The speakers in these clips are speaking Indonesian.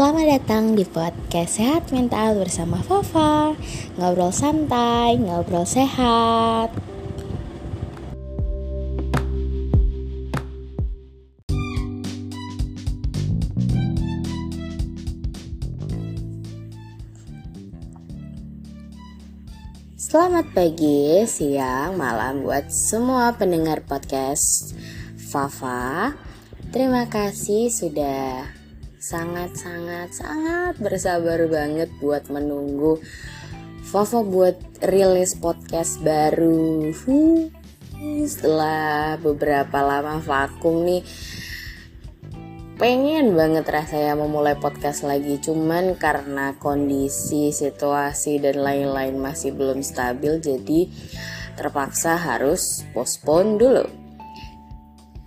Selamat datang di podcast Sehat Mental bersama Fafa. Ngobrol santai, ngobrol sehat. Selamat pagi, siang, malam buat semua pendengar podcast Fafa. Terima kasih sudah sangat-sangat sangat bersabar banget buat menunggu Fafa buat rilis podcast baru. Setelah beberapa lama vakum nih pengen banget rasanya memulai podcast lagi. Cuman karena kondisi situasi dan lain-lain masih belum stabil jadi terpaksa harus postpone dulu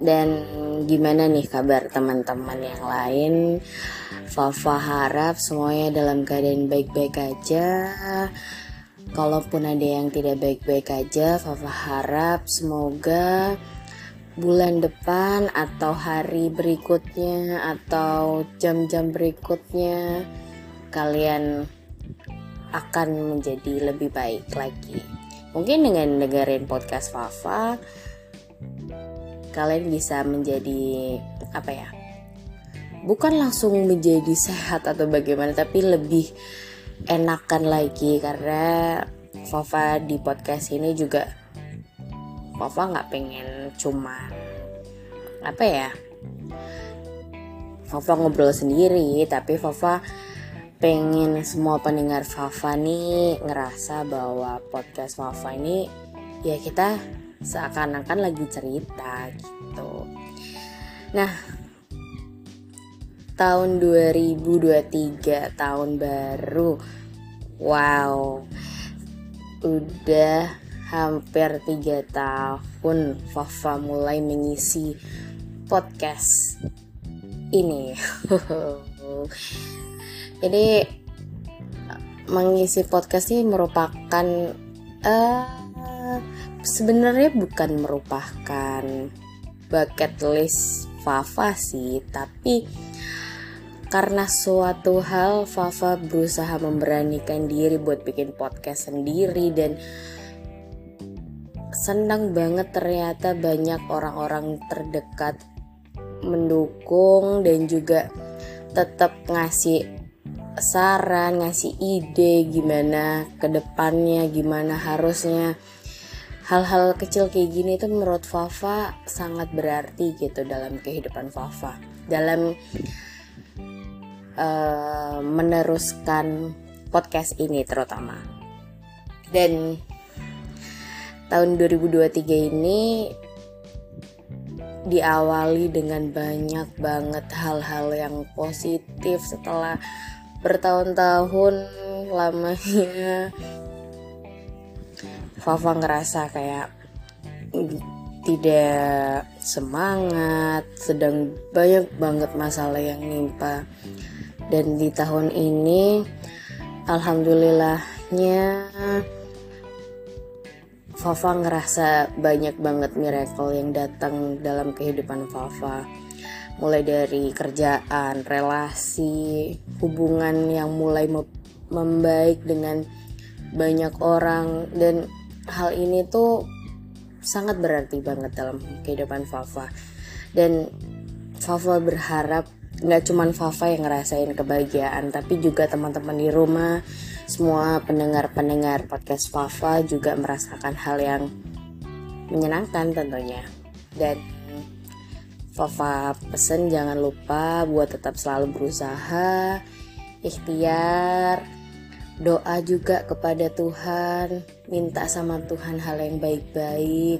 dan gimana nih kabar teman-teman yang lain? Fafa harap semuanya dalam keadaan baik-baik aja. Kalaupun ada yang tidak baik-baik aja, Fafa harap semoga bulan depan atau hari berikutnya atau jam-jam berikutnya kalian akan menjadi lebih baik lagi. Mungkin dengan dengerin podcast Fafa kalian bisa menjadi apa ya bukan langsung menjadi sehat atau bagaimana tapi lebih enakan lagi. Karena Fafa di podcast ini juga Fafa nggak pengen cuma apa ya Fafa ngobrol sendiri. Tapi Fafa pengen semua pendengar Fafa nih ngerasa bahwa podcast Fafa ini ya kita seakan-akan lagi cerita gitu. Nah, tahun 2023 tahun baru. Wow. Udah hampir tiga tahun Fafa mulai mengisi podcast ini. Jadi mengisi podcast ini merupakan uh, sebenarnya bukan merupakan bucket list Fafa sih, tapi karena suatu hal Fafa berusaha memberanikan diri buat bikin podcast sendiri dan senang banget ternyata banyak orang-orang terdekat mendukung dan juga tetap ngasih saran, ngasih ide gimana ke depannya, gimana harusnya hal-hal kecil kayak gini itu menurut Fafa sangat berarti gitu dalam kehidupan Fafa. Dalam uh, meneruskan podcast ini terutama. Dan tahun 2023 ini diawali dengan banyak banget hal-hal yang positif setelah bertahun-tahun lamanya Fafa ngerasa kayak tidak semangat, sedang banyak banget masalah yang nimpa. Dan di tahun ini, alhamdulillahnya, Fafa ngerasa banyak banget miracle yang datang dalam kehidupan Fafa. Mulai dari kerjaan, relasi, hubungan yang mulai membaik dengan banyak orang dan hal ini tuh sangat berarti banget dalam kehidupan Fafa. Dan Fafa berharap nggak cuman Fafa yang ngerasain kebahagiaan tapi juga teman-teman di rumah semua pendengar-pendengar podcast Fafa juga merasakan hal yang menyenangkan tentunya. Dan Fafa pesen jangan lupa buat tetap selalu berusaha ikhtiar doa juga kepada Tuhan, minta sama Tuhan hal yang baik-baik,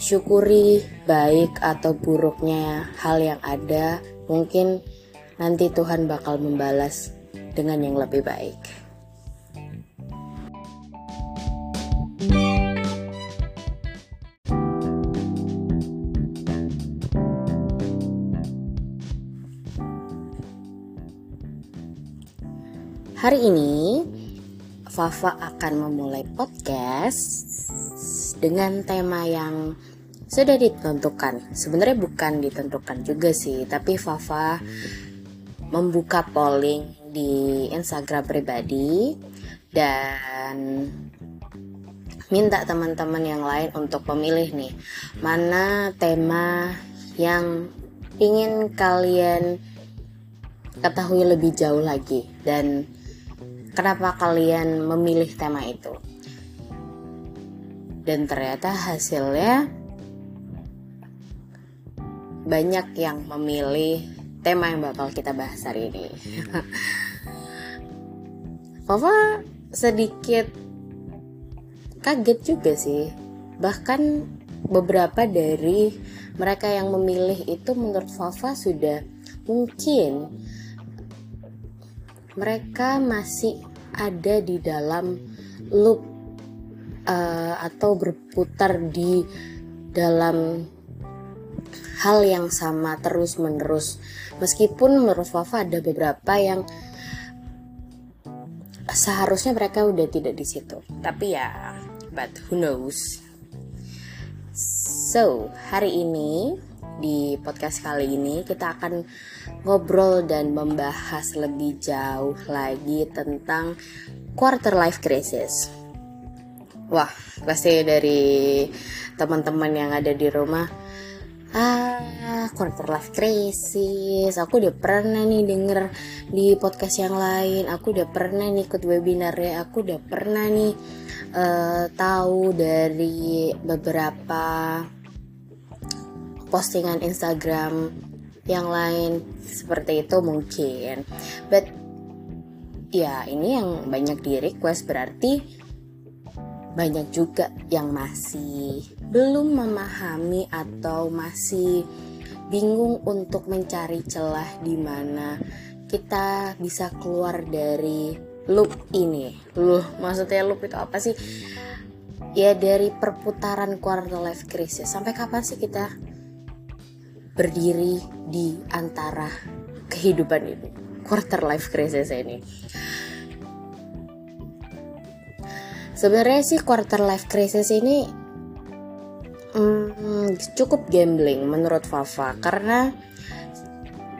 syukuri baik atau buruknya hal yang ada, mungkin nanti Tuhan bakal membalas dengan yang lebih baik. Hari ini Fafa akan memulai podcast dengan tema yang sudah ditentukan. Sebenarnya bukan ditentukan juga sih, tapi Fafa membuka polling di Instagram pribadi dan minta teman-teman yang lain untuk memilih nih mana tema yang ingin kalian ketahui lebih jauh lagi dan kenapa kalian memilih tema itu? Dan ternyata hasilnya banyak yang memilih tema yang bakal kita bahas hari ini. Papa sedikit kaget juga sih. Bahkan beberapa dari mereka yang memilih itu menurut Fafa sudah mungkin mereka masih ada di dalam loop uh, atau berputar di dalam hal yang sama terus menerus meskipun menurut Fafa ada beberapa yang seharusnya mereka udah tidak di situ tapi ya but who knows. So, hari ini di podcast kali ini kita akan ngobrol dan membahas lebih jauh lagi tentang quarter life crisis. Wah, pasti dari teman-teman yang ada di rumah ah quarter life crisis aku udah pernah nih denger di podcast yang lain aku udah pernah nih ikut webinar ya aku udah pernah nih uh, tahu dari beberapa postingan Instagram yang lain seperti itu mungkin. But ya ini yang banyak di request. Berarti banyak juga yang masih belum memahami atau masih bingung untuk mencari celah di mana kita bisa keluar dari loop ini. Loh maksudnya loop itu apa sih? Ya dari perputaran quarter life crisis. Sampai kapan sih kita berdiri di antara kehidupan ini quarter life crisis ini. Sebenarnya sih quarter life crisis ini hmm, cukup gambling menurut Fafa karena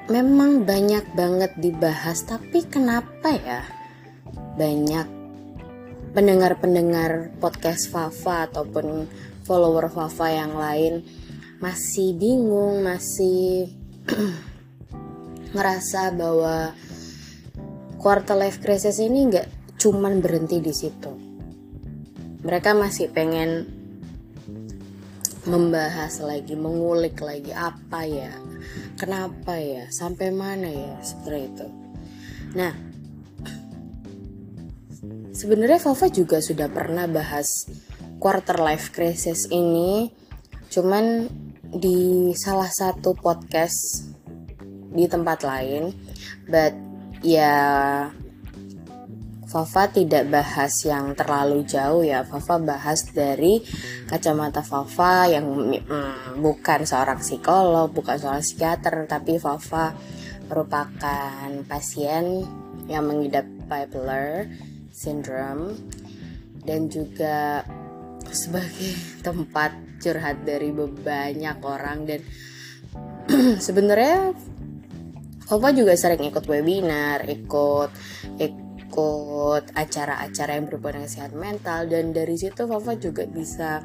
memang banyak banget dibahas tapi kenapa ya banyak pendengar-pendengar podcast Fafa ataupun follower Fafa yang lain masih bingung, masih ngerasa bahwa quarter life crisis ini nggak cuman berhenti di situ. Mereka masih pengen membahas lagi, mengulik lagi apa ya, kenapa ya, sampai mana ya, seperti itu. Nah, Sebenarnya Fafa juga sudah pernah bahas quarter life crisis ini, cuman di salah satu podcast di tempat lain, but ya Fafa tidak bahas yang terlalu jauh ya. Fafa bahas dari kacamata Fafa yang mm, bukan seorang psikolog, bukan seorang psikiater, tapi Fafa merupakan pasien yang mengidap bipolar syndrome dan juga sebagai tempat curhat dari banyak orang dan sebenarnya Opa juga sering ikut webinar, ikut ikut acara-acara yang berhubungan dengan sehat mental dan dari situ Fafa juga bisa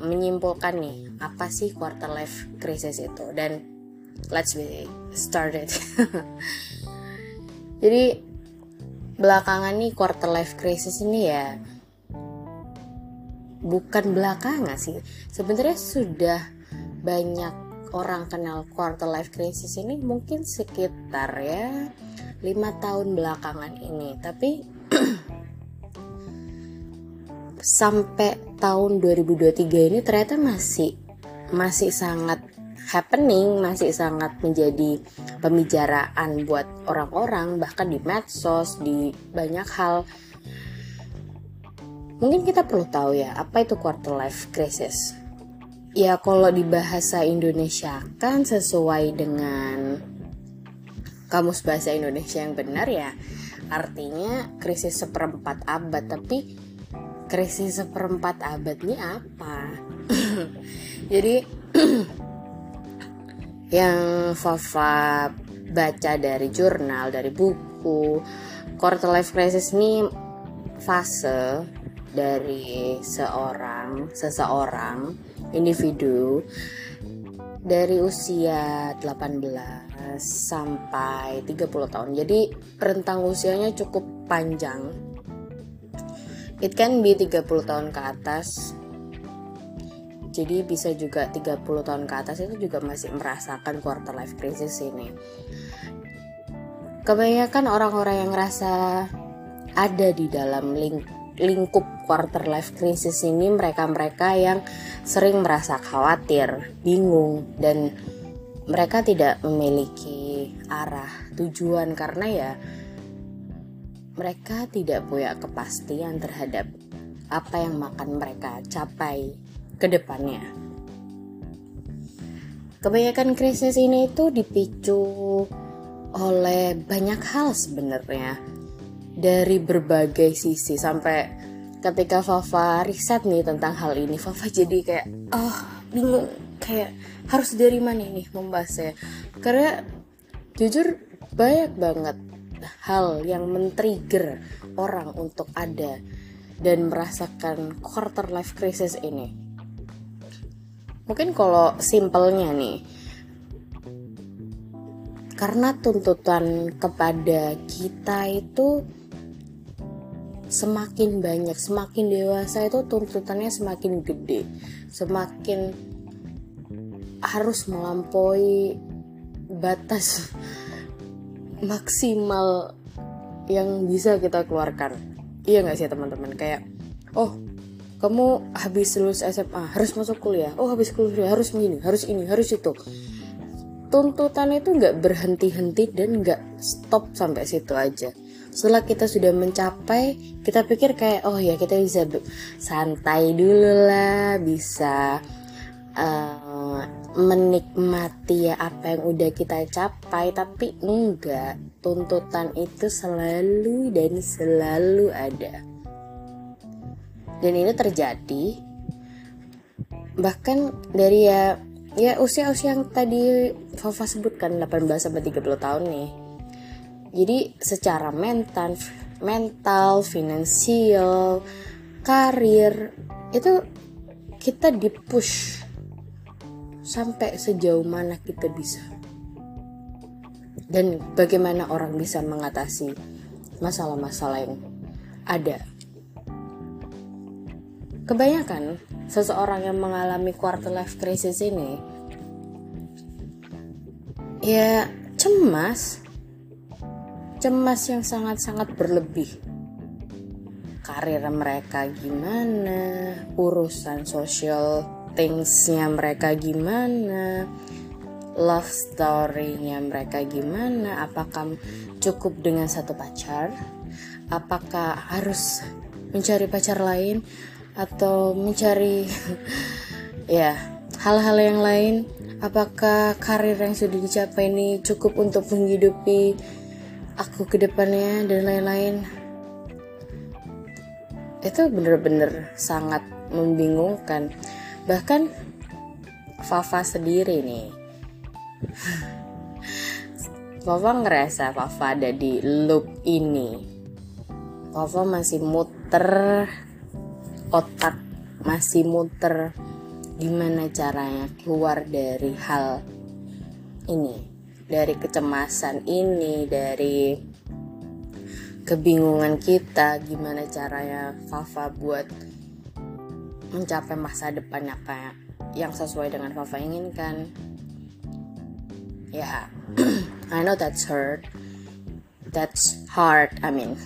menyimpulkan nih apa sih quarter life crisis itu dan let's be started. Jadi belakangan nih quarter life crisis ini ya bukan belakangan sih. Sebenarnya sudah banyak orang kenal quarter life crisis ini mungkin sekitar ya lima tahun belakangan ini. Tapi sampai tahun 2023 ini ternyata masih masih sangat happening masih sangat menjadi pembicaraan buat orang-orang bahkan di medsos di banyak hal mungkin kita perlu tahu ya apa itu quarter life crisis? Ya kalau di bahasa Indonesia kan sesuai dengan kamus bahasa Indonesia yang benar ya. Artinya krisis seperempat abad tapi krisis seperempat abad ini apa? Jadi yang Fafa baca dari jurnal, dari buku, quarter life crisis ini fase dari seorang seseorang individu dari usia 18 sampai 30 tahun. Jadi rentang usianya cukup panjang. It can be 30 tahun ke atas. Jadi bisa juga 30 tahun ke atas itu juga masih merasakan quarter life crisis ini. Kebanyakan orang-orang yang ngerasa ada di dalam ling lingkup quarter life crisis ini mereka-mereka yang sering merasa khawatir, bingung dan mereka tidak memiliki arah tujuan karena ya mereka tidak punya kepastian terhadap apa yang makan mereka capai ke depannya. Kebanyakan krisis ini itu dipicu oleh banyak hal sebenarnya dari berbagai sisi sampai ketika Fafa riset nih tentang hal ini Fafa jadi kayak oh bingung kayak harus dari mana nih membahasnya? Karena jujur banyak banget hal yang men-trigger orang untuk ada dan merasakan quarter life crisis ini. Mungkin kalau simpelnya nih karena tuntutan kepada kita itu semakin banyak, semakin dewasa itu tuntutannya semakin gede, semakin harus melampaui batas maksimal yang bisa kita keluarkan. Iya nggak sih teman-teman? Kayak, oh kamu habis lulus SMA harus masuk kuliah, oh habis kuliah harus ini, harus ini, harus itu. Tuntutan itu nggak berhenti-henti dan nggak stop sampai situ aja setelah kita sudah mencapai kita pikir kayak oh ya kita bisa santai dulu lah bisa uh, menikmati ya apa yang udah kita capai. Tapi enggak tuntutan itu selalu dan selalu ada. Dan ini terjadi. Bahkan dari ya ya usia-usia yang tadi Fafa sebutkan 18 sampai 30 tahun nih jadi secara mental, mental, finansial, karir itu kita dipush sampai sejauh mana kita bisa. Dan bagaimana orang bisa mengatasi masalah-masalah yang ada. Kebanyakan seseorang yang mengalami quarter life crisis ini ya cemas cemas yang sangat-sangat berlebih. Karir mereka gimana, urusan social thingsnya mereka gimana, love story-nya mereka gimana, apakah cukup dengan satu pacar, apakah harus mencari pacar lain, atau mencari ya hal-hal yang lain, apakah karir yang sudah dicapai ini cukup untuk menghidupi aku ke depannya dan lain-lain. Itu bener-bener sangat membingungkan. Bahkan Fafa sendiri nih. Fafa ngerasa Fafa ada di loop ini. Fafa masih muter otak masih muter. Gimana caranya keluar dari hal ini dari kecemasan ini, dari kebingungan kita, gimana caranya Fafa buat mencapai masa depan apa yang sesuai dengan Fafa inginkan. Ya, yeah. I know that's hard. That's hard, I mean.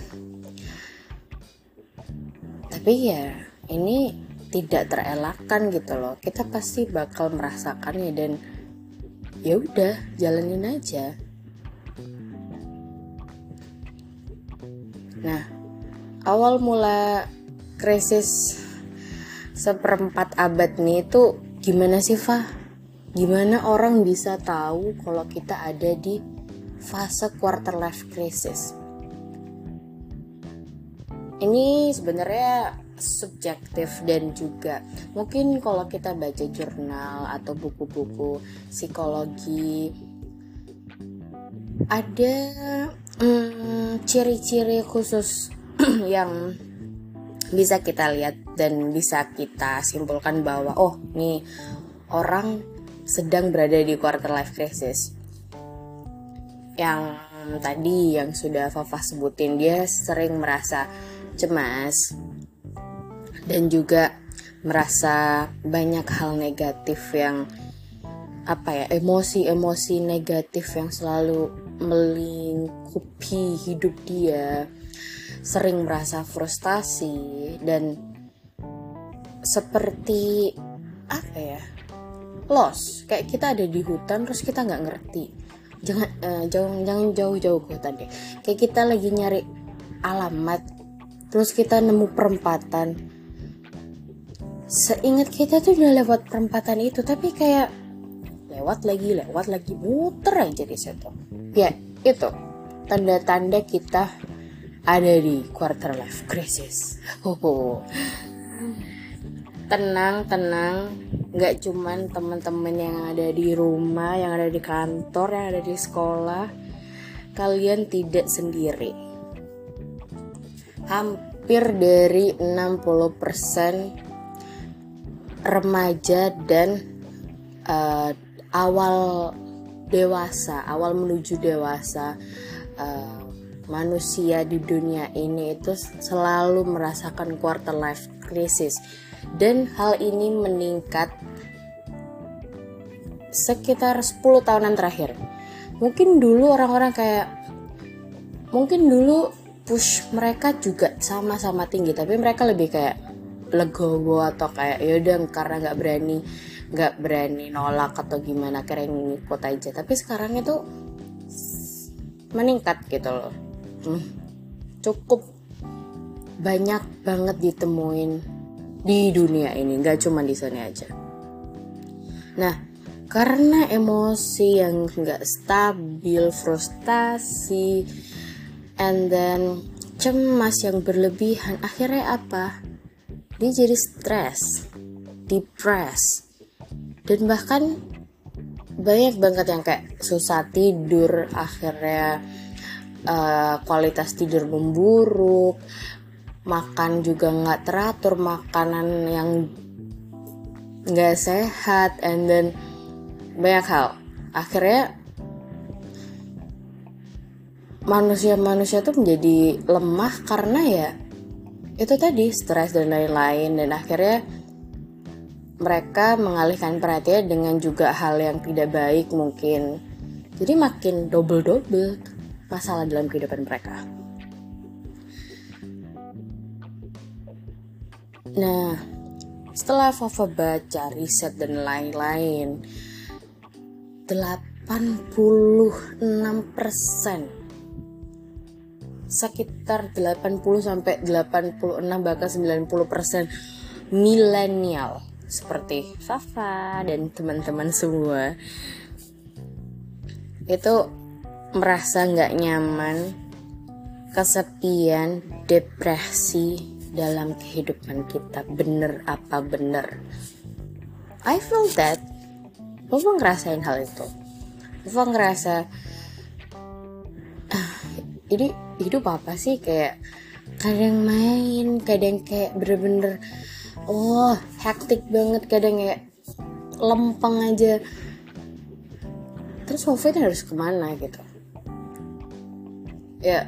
Tapi ya, ini tidak terelakkan gitu loh. Kita pasti bakal merasakannya dan ya udah jalanin aja nah awal mula krisis seperempat abad nih itu gimana sih Fa? Gimana orang bisa tahu kalau kita ada di fase quarter life crisis? Ini sebenarnya subjektif dan juga mungkin kalau kita baca jurnal atau buku-buku psikologi ada hmm, ciri-ciri khusus yang bisa kita lihat dan bisa kita simpulkan bahwa oh nih orang sedang berada di quarter life crisis. Yang tadi yang sudah Fafa sebutin dia sering merasa cemas dan juga merasa banyak hal negatif yang apa ya emosi-emosi negatif yang selalu melingkupi hidup dia sering merasa frustasi dan seperti apa ya lost. Kayak kita ada di hutan terus kita nggak ngerti. Jangan uh, jangan jangan jauh-jauh ke hutan deh. Kayak kita lagi nyari alamat terus kita nemu perempatan seingat kita tuh udah lewat perempatan itu tapi kayak lewat lagi lewat lagi muter aja di situ ya itu tanda-tanda kita ada di quarter life crisis. Oh, tenang, tenang. Gak cuman teman-teman yang ada di rumah, yang ada di kantor, yang ada di sekolah. Kalian tidak sendiri. Hampir dari 60% remaja dan uh, awal dewasa, awal menuju dewasa uh, manusia di dunia ini itu selalu merasakan quarter life crisis dan hal ini meningkat sekitar 10 tahunan terakhir. Mungkin dulu orang-orang kayak mungkin dulu push mereka juga sama-sama tinggi tapi mereka lebih kayak legowo atau kayak yaudah karena nggak berani nggak berani nolak atau gimana kira ngikut aja. Tapi sekarang itu meningkat gitu loh. Hmm, cukup banyak banget ditemuin di dunia ini nggak cuma di sini aja. Nah karena emosi yang nggak stabil frustasi and then cemas yang berlebihan akhirnya apa dia jadi stres depres dan bahkan banyak banget yang kayak susah tidur akhirnya uh, kualitas tidur memburuk makan juga nggak teratur makanan yang nggak sehat and then banyak hal. Akhirnya manusia-manusia tuh menjadi lemah karena ya itu tadi stres dan lain-lain dan akhirnya mereka mengalihkan perhatian dengan juga hal yang tidak baik mungkin jadi makin double-double masalah dalam kehidupan mereka. Nah, setelah Fafa baca riset dan lain-lain, 86% sekitar 80 sampai 86 bahkan 90% milenial seperti Fafa dan teman-teman semua itu merasa nggak nyaman, kesepian, depresi dalam kehidupan kita. Bener apa bener? I feel that. Bapak ngerasain hal itu. Bapak ngerasa ini hidup apa sih kayak kadang main, kadang kayak bener-bener oh hektik banget, kadang kayak lempeng aja. Terus Wafa harus ke mana gitu? ya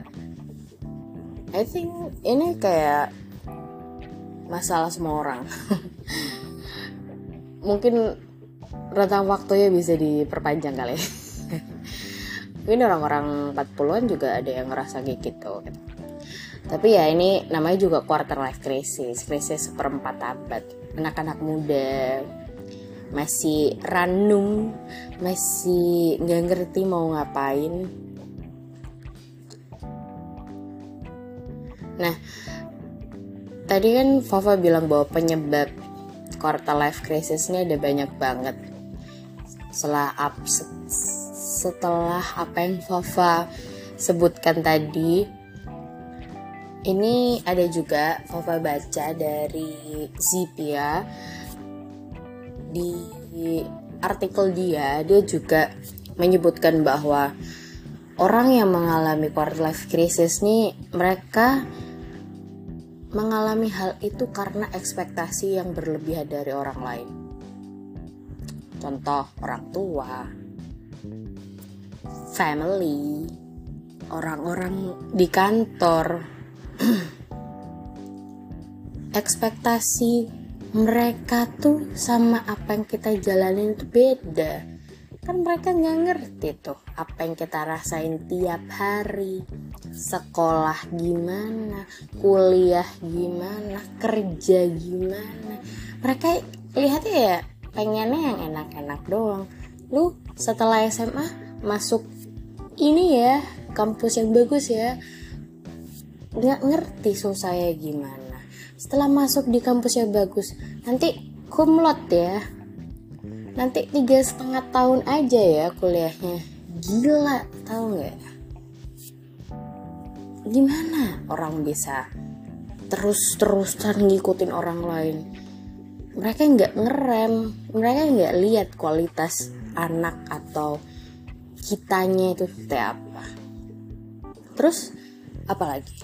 I think ini kayak masalah semua orang mungkin rentang waktunya bisa diperpanjang kali mungkin orang-orang 40-an juga ada yang ngerasa kayak gitu. Tapi ya ini namanya juga quarter life crisis krisis seperempat abad. Anak-anak muda masih ranum masih nggak ngerti mau ngapain. Nah, tadi kan Fafa bilang bahwa penyebab quarter life crisis ini ada banyak banget. Setelah up, setelah apa yang Fafa sebutkan tadi, ini ada juga Fafa baca dari Zipia di artikel dia dia juga menyebutkan bahwa orang yang mengalami quarter life crisis nih mereka mengalami hal itu karena ekspektasi yang berlebihan dari orang lain. Contoh orang tua, family, orang-orang di kantor. Ekspektasi mereka tuh sama apa yang kita jalanin itu beda. Kan mereka nggak ngerti tuh apa yang kita rasain tiap hari. Sekolah gimana kuliah gimana kerja gimana. Mereka lihatnya ya pengennya yang enak-enak doang. Lu setelah SMA masuk ini ya kampus yang bagus ya. Nggak ngerti susahnya gimana. Setelah masuk di kampus yang bagus nanti kumlot ya. Nanti tiga setengah tahun aja ya kuliahnya. Gila tahu nggak? Gimana orang bisa terus-terusan ngikutin orang lain? Mereka nggak ngerem mereka nggak lihat kualitas anak atau kitanya itu seperti apa? Terus apalagi?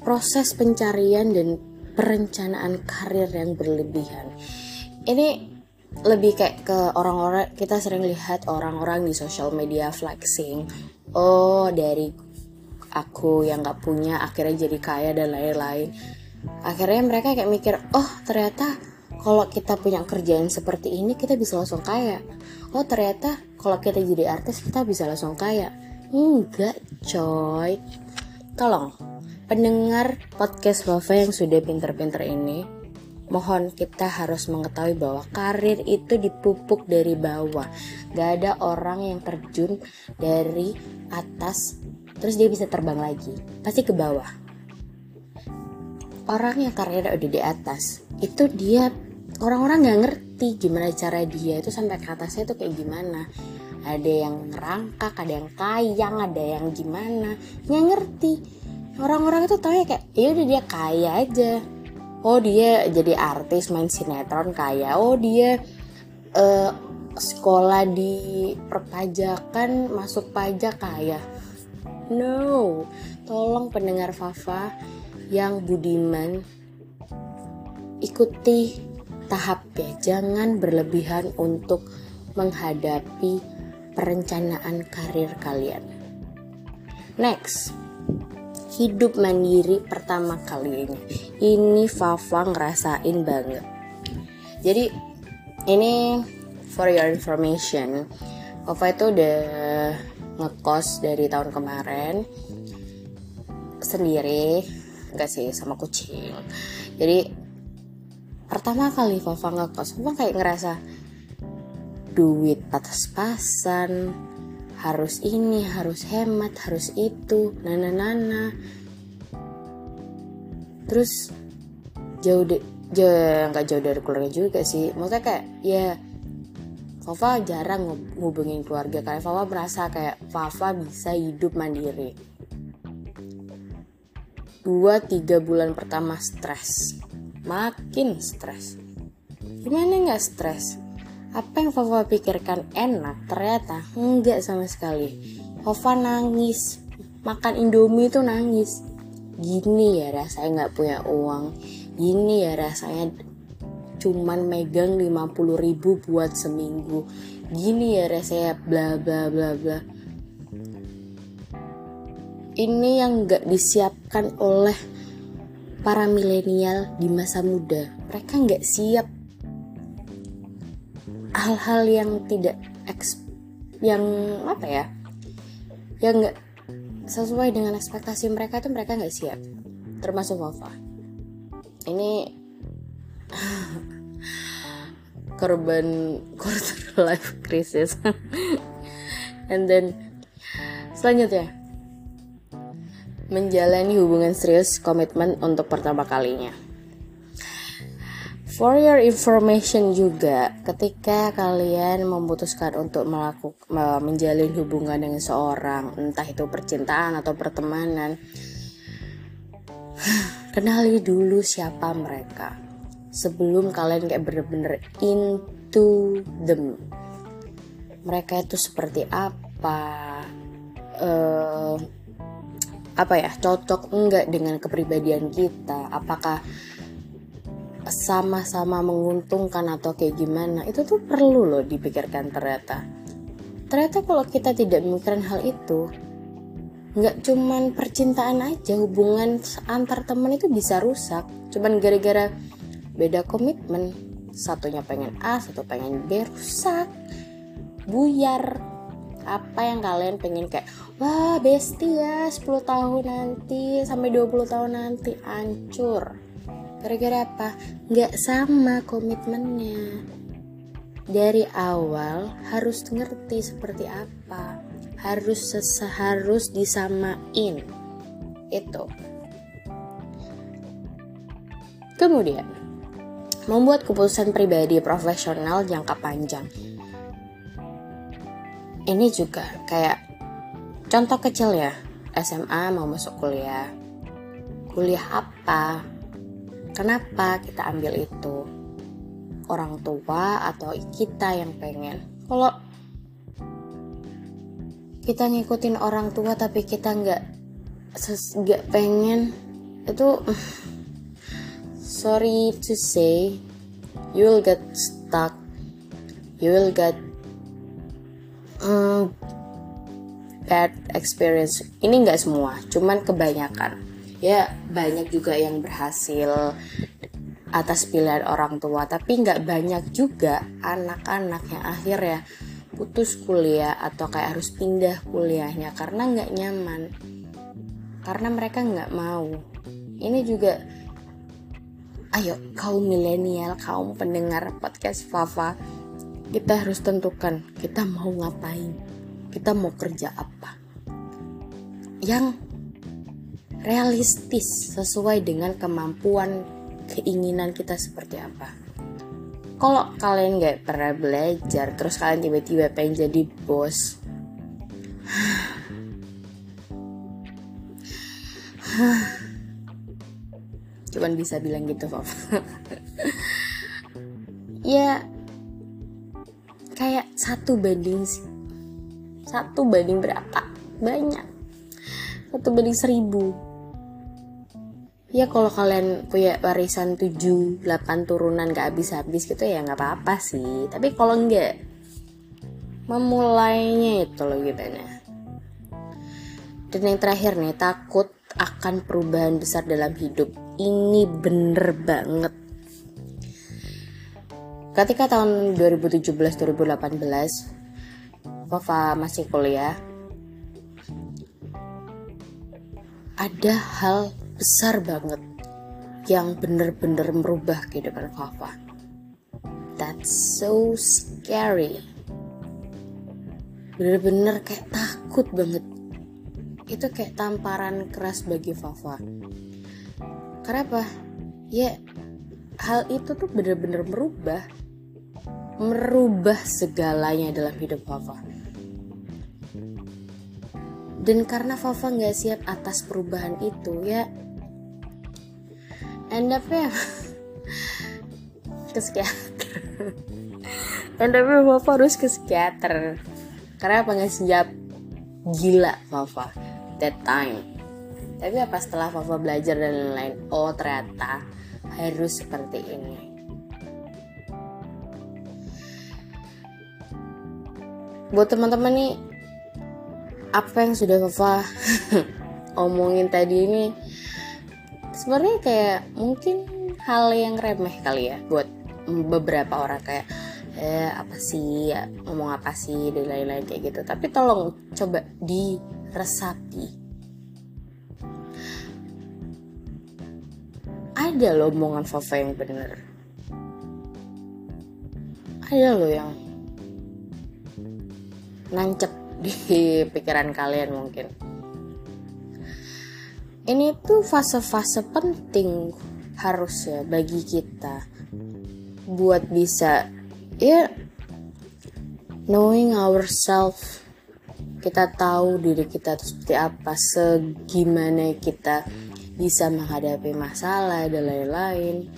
Proses pencarian dan perencanaan karir yang berlebihan. Ini lebih kayak ke orang-orang kita sering lihat orang-orang di social media flexing. Oh dari aku yang gak punya akhirnya jadi kaya dan lain-lain. Akhirnya mereka kayak mikir oh ternyata kalau kita punya kerjaan seperti ini kita bisa langsung kaya oh ternyata kalau kita jadi artis kita bisa langsung kaya enggak coy tolong pendengar podcast Wafa yang sudah pinter-pinter ini Mohon kita harus mengetahui bahwa karir itu dipupuk dari bawah. Gak ada orang yang terjun dari atas terus dia bisa terbang lagi. Pasti ke bawah. Orang yang karirnya udah di atas itu dia orang-orang nggak ngerti gimana cara dia itu sampai ke atasnya itu kayak gimana. Ada yang ngerangkak, ada yang kayang, ada yang gimana. Nggak ngerti. Orang-orang itu tahu ya kayak ya udah dia kaya aja oh dia jadi artis main sinetron kaya oh dia uh, sekolah di perpajakan masuk pajak kaya no tolong pendengar Fafa yang budiman ikuti tahap ya jangan berlebihan untuk menghadapi perencanaan karir kalian next hidup mandiri pertama kalinya. Ini Fafa ngerasain banget. Jadi ini for your information, Fafa itu udah ngekos dari tahun kemarin sendiri, enggak sih sama kucing. Jadi pertama kali Fafa ngekos, Fafa kayak ngerasa duit patas-pasan, harus ini harus hemat harus itu nana nana terus jauh de jauh nggak jauh dari keluarga juga sih. Maksudnya kayak ya Fafa jarang ngubungin keluarga kayak Fafa merasa kayak Fafa bisa hidup mandiri. Dua tiga bulan pertama stres makin stres. Gimana nggak stres? Apa yang Fafa pikirkan enak ternyata enggak sama sekali. Fafa nangis. Makan indomie itu nangis. Gini ya rasanya nggak punya uang. Gini ya rasanya cuman megang 50 ribu buat seminggu. Gini ya rasanya bla bla bla bla. Ini yang nggak disiapkan oleh para milenial di masa muda mereka nggak siap. Hal-hal yang tidak eks yang apa ya? Yang nggak sesuai dengan ekspektasi mereka itu mereka nggak siap termasuk Wafa. Ini korban quarter life crisis. And then selanjutnya menjalani hubungan serius komitmen untuk pertama kalinya For your information juga, ketika kalian memutuskan untuk melakukan menjalin hubungan dengan seorang, entah itu percintaan atau pertemanan, kenali dulu siapa mereka sebelum kalian kayak bener-bener into them. Mereka itu seperti apa? uh, apa ya cocok enggak dengan kepribadian kita? Apakah sama-sama menguntungkan atau kayak gimana? Itu tuh perlu loh dipikirkan ternyata. Ternyata kalau kita tidak memikirkan hal itu nggak cuman percintaan aja hubungan antar teman itu bisa rusak. Cuman gara-gara beda komitmen satunya pengen A satu pengen B rusak buyar apa yang kalian pengen? Kayak wah besti ya 10 tahun nanti sampai 20 tahun nanti. Hancur. Gara-gara apa? Nggak sama komitmennya. Dari awal harus ngerti seperti apa. Harus harus disamain. Itu. Kemudian membuat keputusan pribadi profesional jangka panjang ini juga kayak contoh kecil ya SMA mau masuk kuliah kuliah apa Kenapa kita ambil itu? Orang tua atau kita yang pengen? Kalau kita ngikutin orang tua tapi kita nggak nggak pengen itu sorry to say you will get stuck you will get bad experience. Ini nggak semua cuman kebanyakan. Ya banyak juga yang berhasil atas pilihan orang tua tapi nggak banyak juga anak-anak yang akhirnya putus kuliah atau kayak harus pindah kuliahnya karena nggak nyaman. Karena mereka nggak mau. Ini juga ayo kaum milenial kaum pendengar podcast Fafa kita harus tentukan kita mau ngapain kita mau kerja apa yang realistis sesuai dengan kemampuan keinginan kita seperti apa. Kalau kalian nggak pernah belajar, terus kalian tiba-tiba pengen jadi bos, cuman bisa bilang gitu, Pop. ya, kayak satu banding satu banding berapa? Banyak, satu banding seribu. Ya kalau kalian punya warisan 7 8 turunan gak habis-habis gitu ya nggak apa-apa sih. Tapi kalau enggak memulainya itu loh gimana dan yang terakhir nih takut akan perubahan besar dalam hidup. Ini bener banget. Ketika tahun 2017-2018 Papa masih kuliah ada hal besar banget yang bener-bener merubah kehidupan Fafa. That's so scary. Bener-bener kayak takut banget. Itu kayak tamparan keras bagi Fafa. Kenapa? Ya, hal itu tuh bener-bener merubah merubah segalanya dalam hidup Fafa. Dan karena Fafa nggak siap atas perubahan itu, ya end up ya ke psikiater. End up ya Papa harus ke psikiater. Karena apa nggak siap gila Papa that time. Tapi apa setelah Papa belajar dan lain-lain oh ternyata harus seperti ini. Buat teman-teman nih apa yang sudah Papa omongin tadi ini sebenarnya kayak mungkin hal yang remeh kali ya buat beberapa orang kayak eh apa sih? Ya, ngomong apa sih? dan lain-lain kayak gitu. Tapi tolong coba diresapi. Ada loh omongan Fafa yang bener. Ada loh yang nancep di pikiran kalian mungkin. Ini tuh fase-fase penting harusnya bagi kita buat bisa ya knowing ourselves kita tahu diri kita seperti apa segimana kita bisa menghadapi masalah dan lain-lain.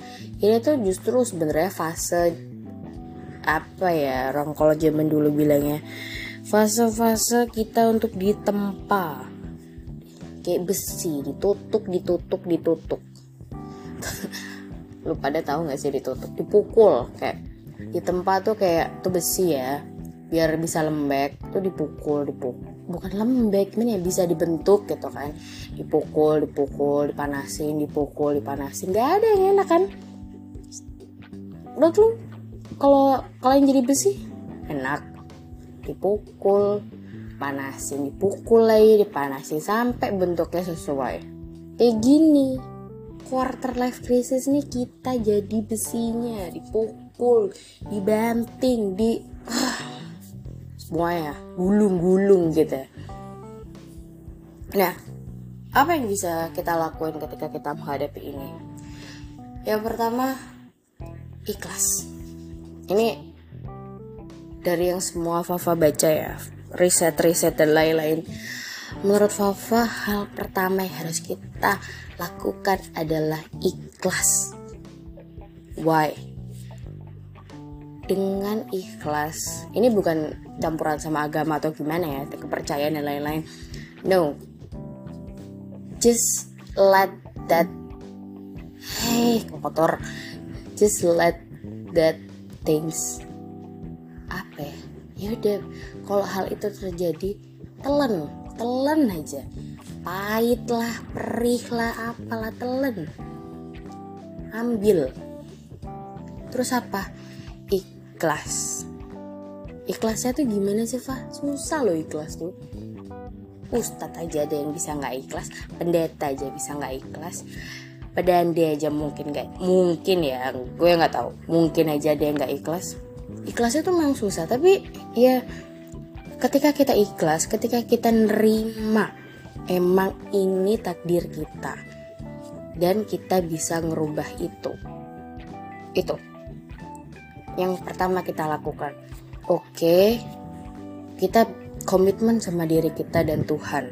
Ini tuh justru sebenarnya fase apa ya orang kalau zaman dulu bilangnya fase-fase kita untuk ditempa. Kayak besi ditutup ditutup ditutup. Lu pada tahu nggak sih ditutup? Dipukul kayak ditempa tuh kayak tuh besi ya. Biar bisa lembek tuh dipukul dipukul. Bukan lembek ini ya bisa dibentuk gitu kan. Dipukul dipukul dipanasin dipukul dipanasin. Nggak ada yang enak kan? Udah tuh kalau kalian jadi besi enak dipukul panasin dipukul lagi dipanasin sampai bentuknya sesuai. Kayak gini quarter life crisis nih kita jadi besinya dipukul dibanting di uh, semuanya gulung-gulung gitu. Nah apa yang bisa kita lakuin ketika kita menghadapi ini? Yang pertama ikhlas. Ini dari yang semua Fafa baca ya riset-riset dan lain-lain. Menurut Fafa hal pertama yang harus kita lakukan adalah ikhlas. Why? Dengan ikhlas ini bukan campuran sama agama atau gimana ya kepercayaan dan lain-lain. No. Just let that hey kotor. Just let that things ya udah kalau hal itu terjadi telan telan aja. Pahit lah perih lah apalah telan. Ambil. Terus apa? Ikhlas. Ikhlasnya tuh gimana sih Fah? Susah loh ikhlas tuh. Ustadz aja ada yang bisa nggak ikhlas pendeta aja bisa nggak ikhlas pedande aja mungkin nggak mungkin ya gue nggak tahu. Mungkin aja ada yang nggak ikhlas ikhlasnya tuh memang susah tapi ya ketika kita ikhlas ketika kita nerima emang ini takdir kita. Dan kita bisa ngerubah itu. Itu. Yang pertama kita lakukan. Oke kita komitmen sama diri kita dan Tuhan.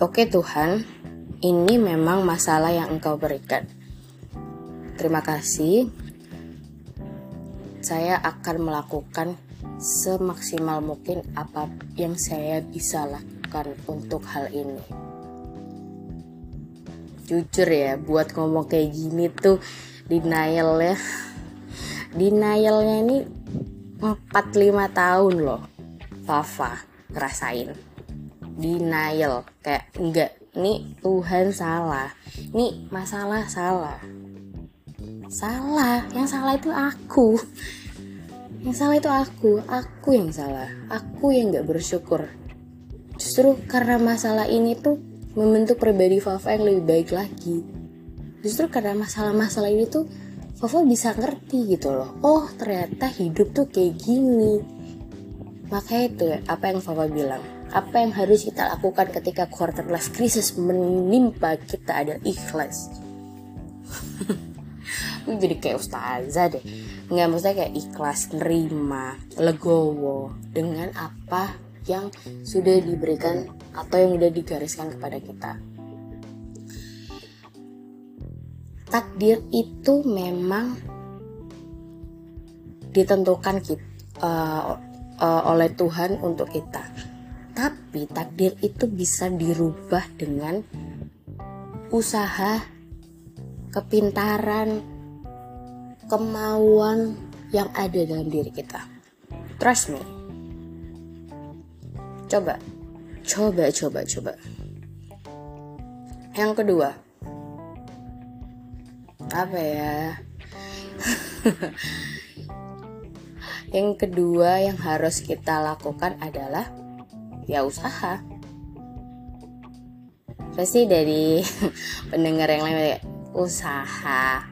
Oke Tuhan ini memang masalah yang engkau berikan. Terima kasih saya akan melakukan semaksimal mungkin apa yang saya bisa lakukan untuk hal ini. Jujur ya, buat ngomong kayak gini tuh denial ya. Denialnya ini 4-5 tahun loh. Fafa ngerasain. Denial kayak enggak, nih Tuhan salah. Nih masalah salah salah. Yang salah itu aku. Yang salah itu aku. Aku yang salah. Aku yang gak bersyukur. Justru karena masalah ini tuh membentuk pribadi Fafa yang lebih baik lagi. Justru karena masalah-masalah ini tuh Fafa bisa ngerti gitu loh. Oh ternyata hidup tuh kayak gini. Makanya itu ya, apa yang Fafa bilang. Apa yang harus kita lakukan ketika quarter life crisis menimpa kita adalah ikhlas lu jadi kayak ustazah deh. Nggak maksudnya kayak ikhlas nerima legowo dengan apa yang sudah diberikan atau yang sudah digariskan kepada kita. Takdir itu memang ditentukan kita, uh, uh, oleh Tuhan untuk kita. Tapi takdir itu bisa dirubah dengan usaha kepintaran kemauan yang ada dalam diri kita. Trust me. Coba, coba, coba, coba. Yang kedua, apa ya? yang kedua yang harus kita lakukan adalah ya usaha. Pasti dari pendengar yang lain usaha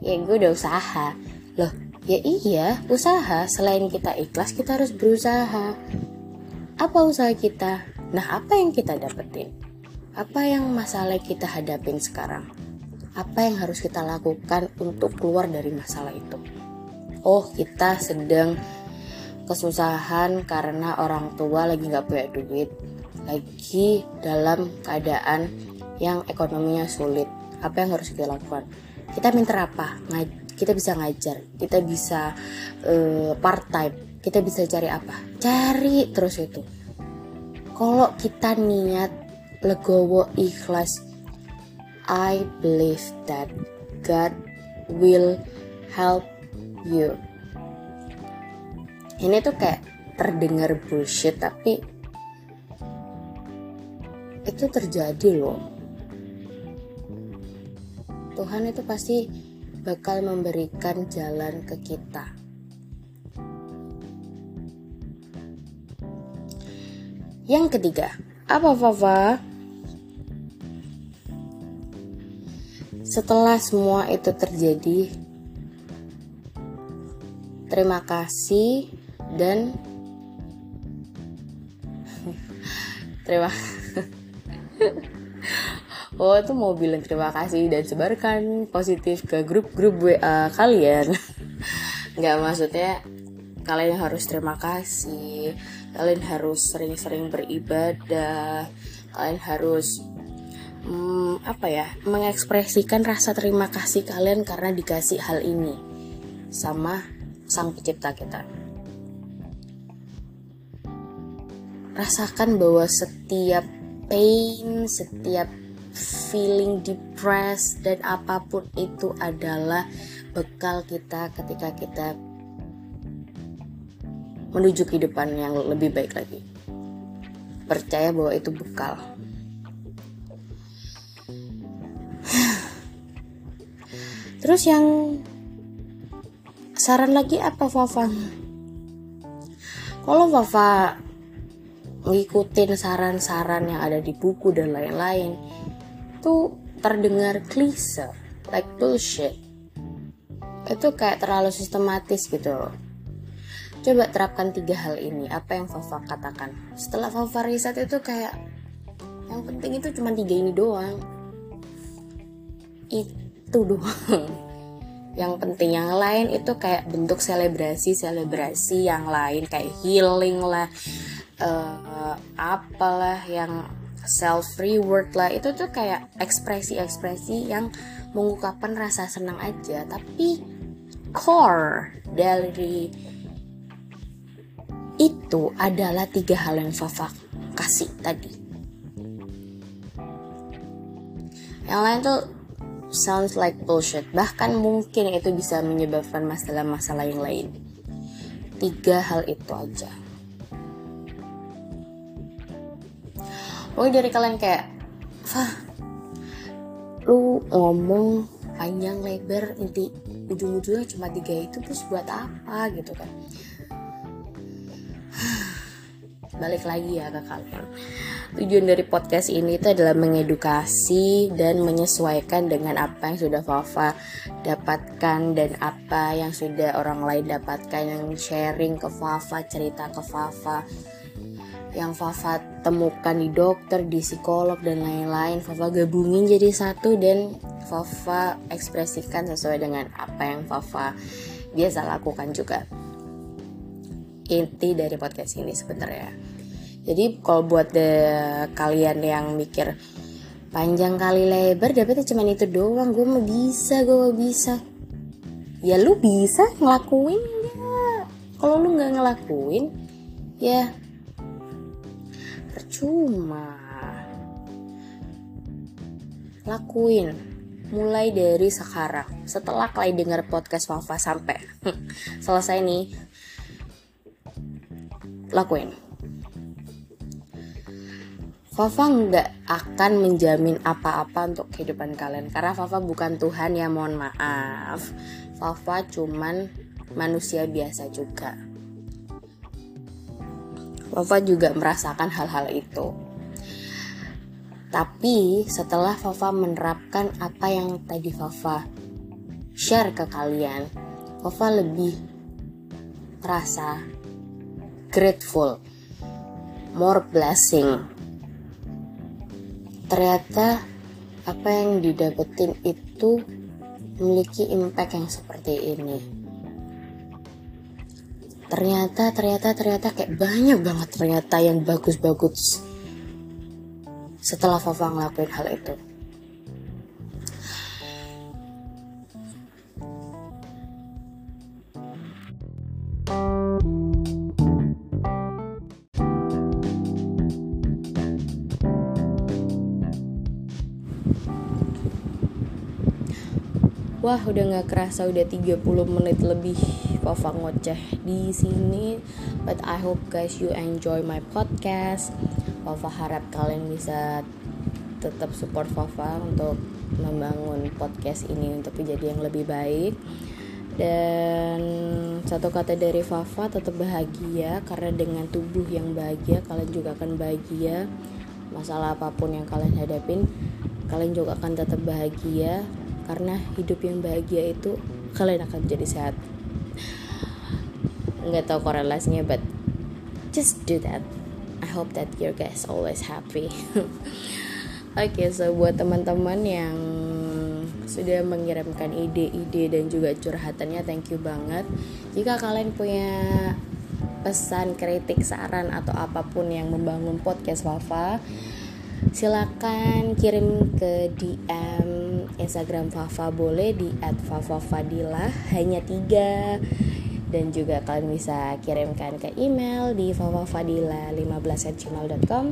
ya gue udah usaha. Loh ya iya usaha. Selain kita ikhlas kita harus berusaha. Apa usaha kita? Nah apa yang kita dapetin? Apa yang masalah kita hadapin sekarang? Apa yang harus kita lakukan untuk keluar dari masalah itu? Oh kita sedang kesusahan karena orang tua lagi nggak punya duit. Lagi dalam keadaan yang ekonominya sulit. Apa yang harus kita lakukan kita minta apa? Kita bisa ngajar kita bisa uh, part time kita bisa cari apa? Cari terus itu. Kalau kita niat legowo ikhlas I believe that God will help you. Ini tuh kayak terdengar bullshit tapi itu terjadi loh Tuhan itu pasti bakal memberikan jalan ke kita. Yang ketiga apa Fafa? Setelah semua itu terjadi terima kasih dan terima oh itu mau bilang terima kasih dan sebarkan positif ke grup-grup WA kalian. Nggak maksudnya kalian harus terima kasih kalian harus sering-sering beribadah kalian harus hmm, apa ya mengekspresikan rasa terima kasih kalian karena dikasih hal ini sama sang pencipta kita. Rasakan bahwa setiap pain setiap feeling depressed dan apa pun itu adalah bekal kita ketika kita menuju kehidupan yang lebih baik lagi. Percaya bahwa itu bekal. Terus yang saran lagi apa Fafa? Kalau Fafa ngikutin saran-saran yang ada di buku dan lain-lain, itu terdengar klise, like bullshit. Itu kayak terlalu sistematis gitu Coba terapkan tiga hal ini. Apa yang Fafa katakan? Setelah Fafa riset itu kayak yang penting itu cuma tiga ini doang. Itu doang. Yang penting yang lain itu kayak bentuk selebrasi selebrasi yang lain kayak healing lah, uh, apalah yang self reward lah. Itu tuh kayak ekspresi-ekspresi yang mengungkapkan rasa senang aja. Tapi core dari itu adalah tiga hal yang Fafa kasih tadi. Yang lain tuh sounds like bullshit. Bahkan mungkin itu bisa menyebabkan masalah-masalah yang lain. Tiga hal itu aja Pokoknya dari kalian kayak Fah Lu ngomong panjang lebar inti ujung-ujungnya cuma tiga itu terus buat apa? Gitu kan. Balik lagi ya ke kalian. Tujuan dari podcast ini itu adalah mengedukasi dan menyesuaikan dengan apa yang sudah Fafa dapatkan dan apa yang sudah orang lain dapatkan yang sharing ke Fafa cerita ke Fafa yang Fafa temukan di dokter, di psikolog dan lain-lain. Fafa gabungin jadi satu dan Fafa ekspresikan sesuai dengan apa yang Fafa biasa lakukan juga. Inti dari podcast ini sebenarnya. Jadi kalau buat de kalian yang mikir panjang kali lebar dapetnya cuma itu doang. Gue mau bisa gue bisa. Ya lu bisa ngelakuin ya kalau lu nggak ngelakuin ya percuma. Lakuin. Mulai dari sekarang. Setelah kalian dengar podcast Fafa sampai selesai nih lakuin. Fafa nggak akan menjamin apa-apa untuk kehidupan kalian karena Fafa bukan Tuhan ya mohon maaf. Fafa cuman manusia biasa juga Fafa juga merasakan hal-hal itu. Tapi setelah Fafa menerapkan apa yang tadi Fafa share ke kalian, Fafa lebih merasa grateful, more blessing. Ternyata apa yang didapetin itu memiliki impact yang seperti ini ternyata ternyata ternyata kayak banyak banget ternyata yang bagus-bagus setelah Fafa ngelakuin hal itu Wah, udah nggak kerasa udah 30 menit lebih Fafa ngoceh di sini. But I hope guys you enjoy my podcast. Fafa harap kalian bisa tetap support Fafa untuk membangun podcast ini untuk menjadi yang lebih baik. Dan satu kata dari Fafa tetap bahagia karena dengan tubuh yang bahagia kalian juga akan bahagia. Masalah apa pun yang kalian hadapin, kalian juga akan tetap bahagia karena hidup yang bahagia itu kalian akan jadi sehat. Nggak tahu korelasinya but just do that. I hope that your guys always happy. Oke okay, so buat teman-teman yang sudah mengirimkan ide-ide dan juga curhatannya thank you banget. Jika kalian punya pesan kritik saran atau apa pun yang membangun podcast Wafa silakan kirim ke DM Instagram Fafa boleh di @fafafadila hanya tiga. Dan juga kalian bisa kirimkan ke email di fafafadila15@gmail.com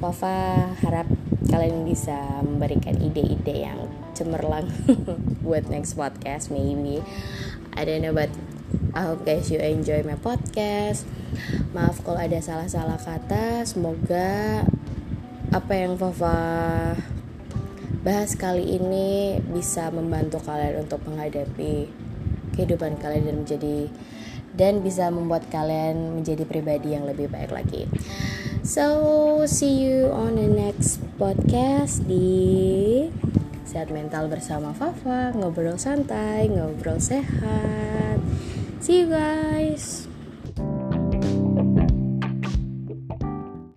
Fafa harap kalian bisa memberikan ide-ide yang cemerlang buat next podcast maybe. I don't know but I hope guys you enjoy my podcast. Maaf kalau ada salah-salah kata semoga apa yang Fafa bahas kali ini bisa membantu kalian untuk menghadapi kehidupan kalian dan menjadi dan bisa membuat kalian menjadi pribadi yang lebih baik lagi. So, see you on the next podcast di Sehat Mental bersama Fafa, ngobrol santai, ngobrol sehat. See you guys.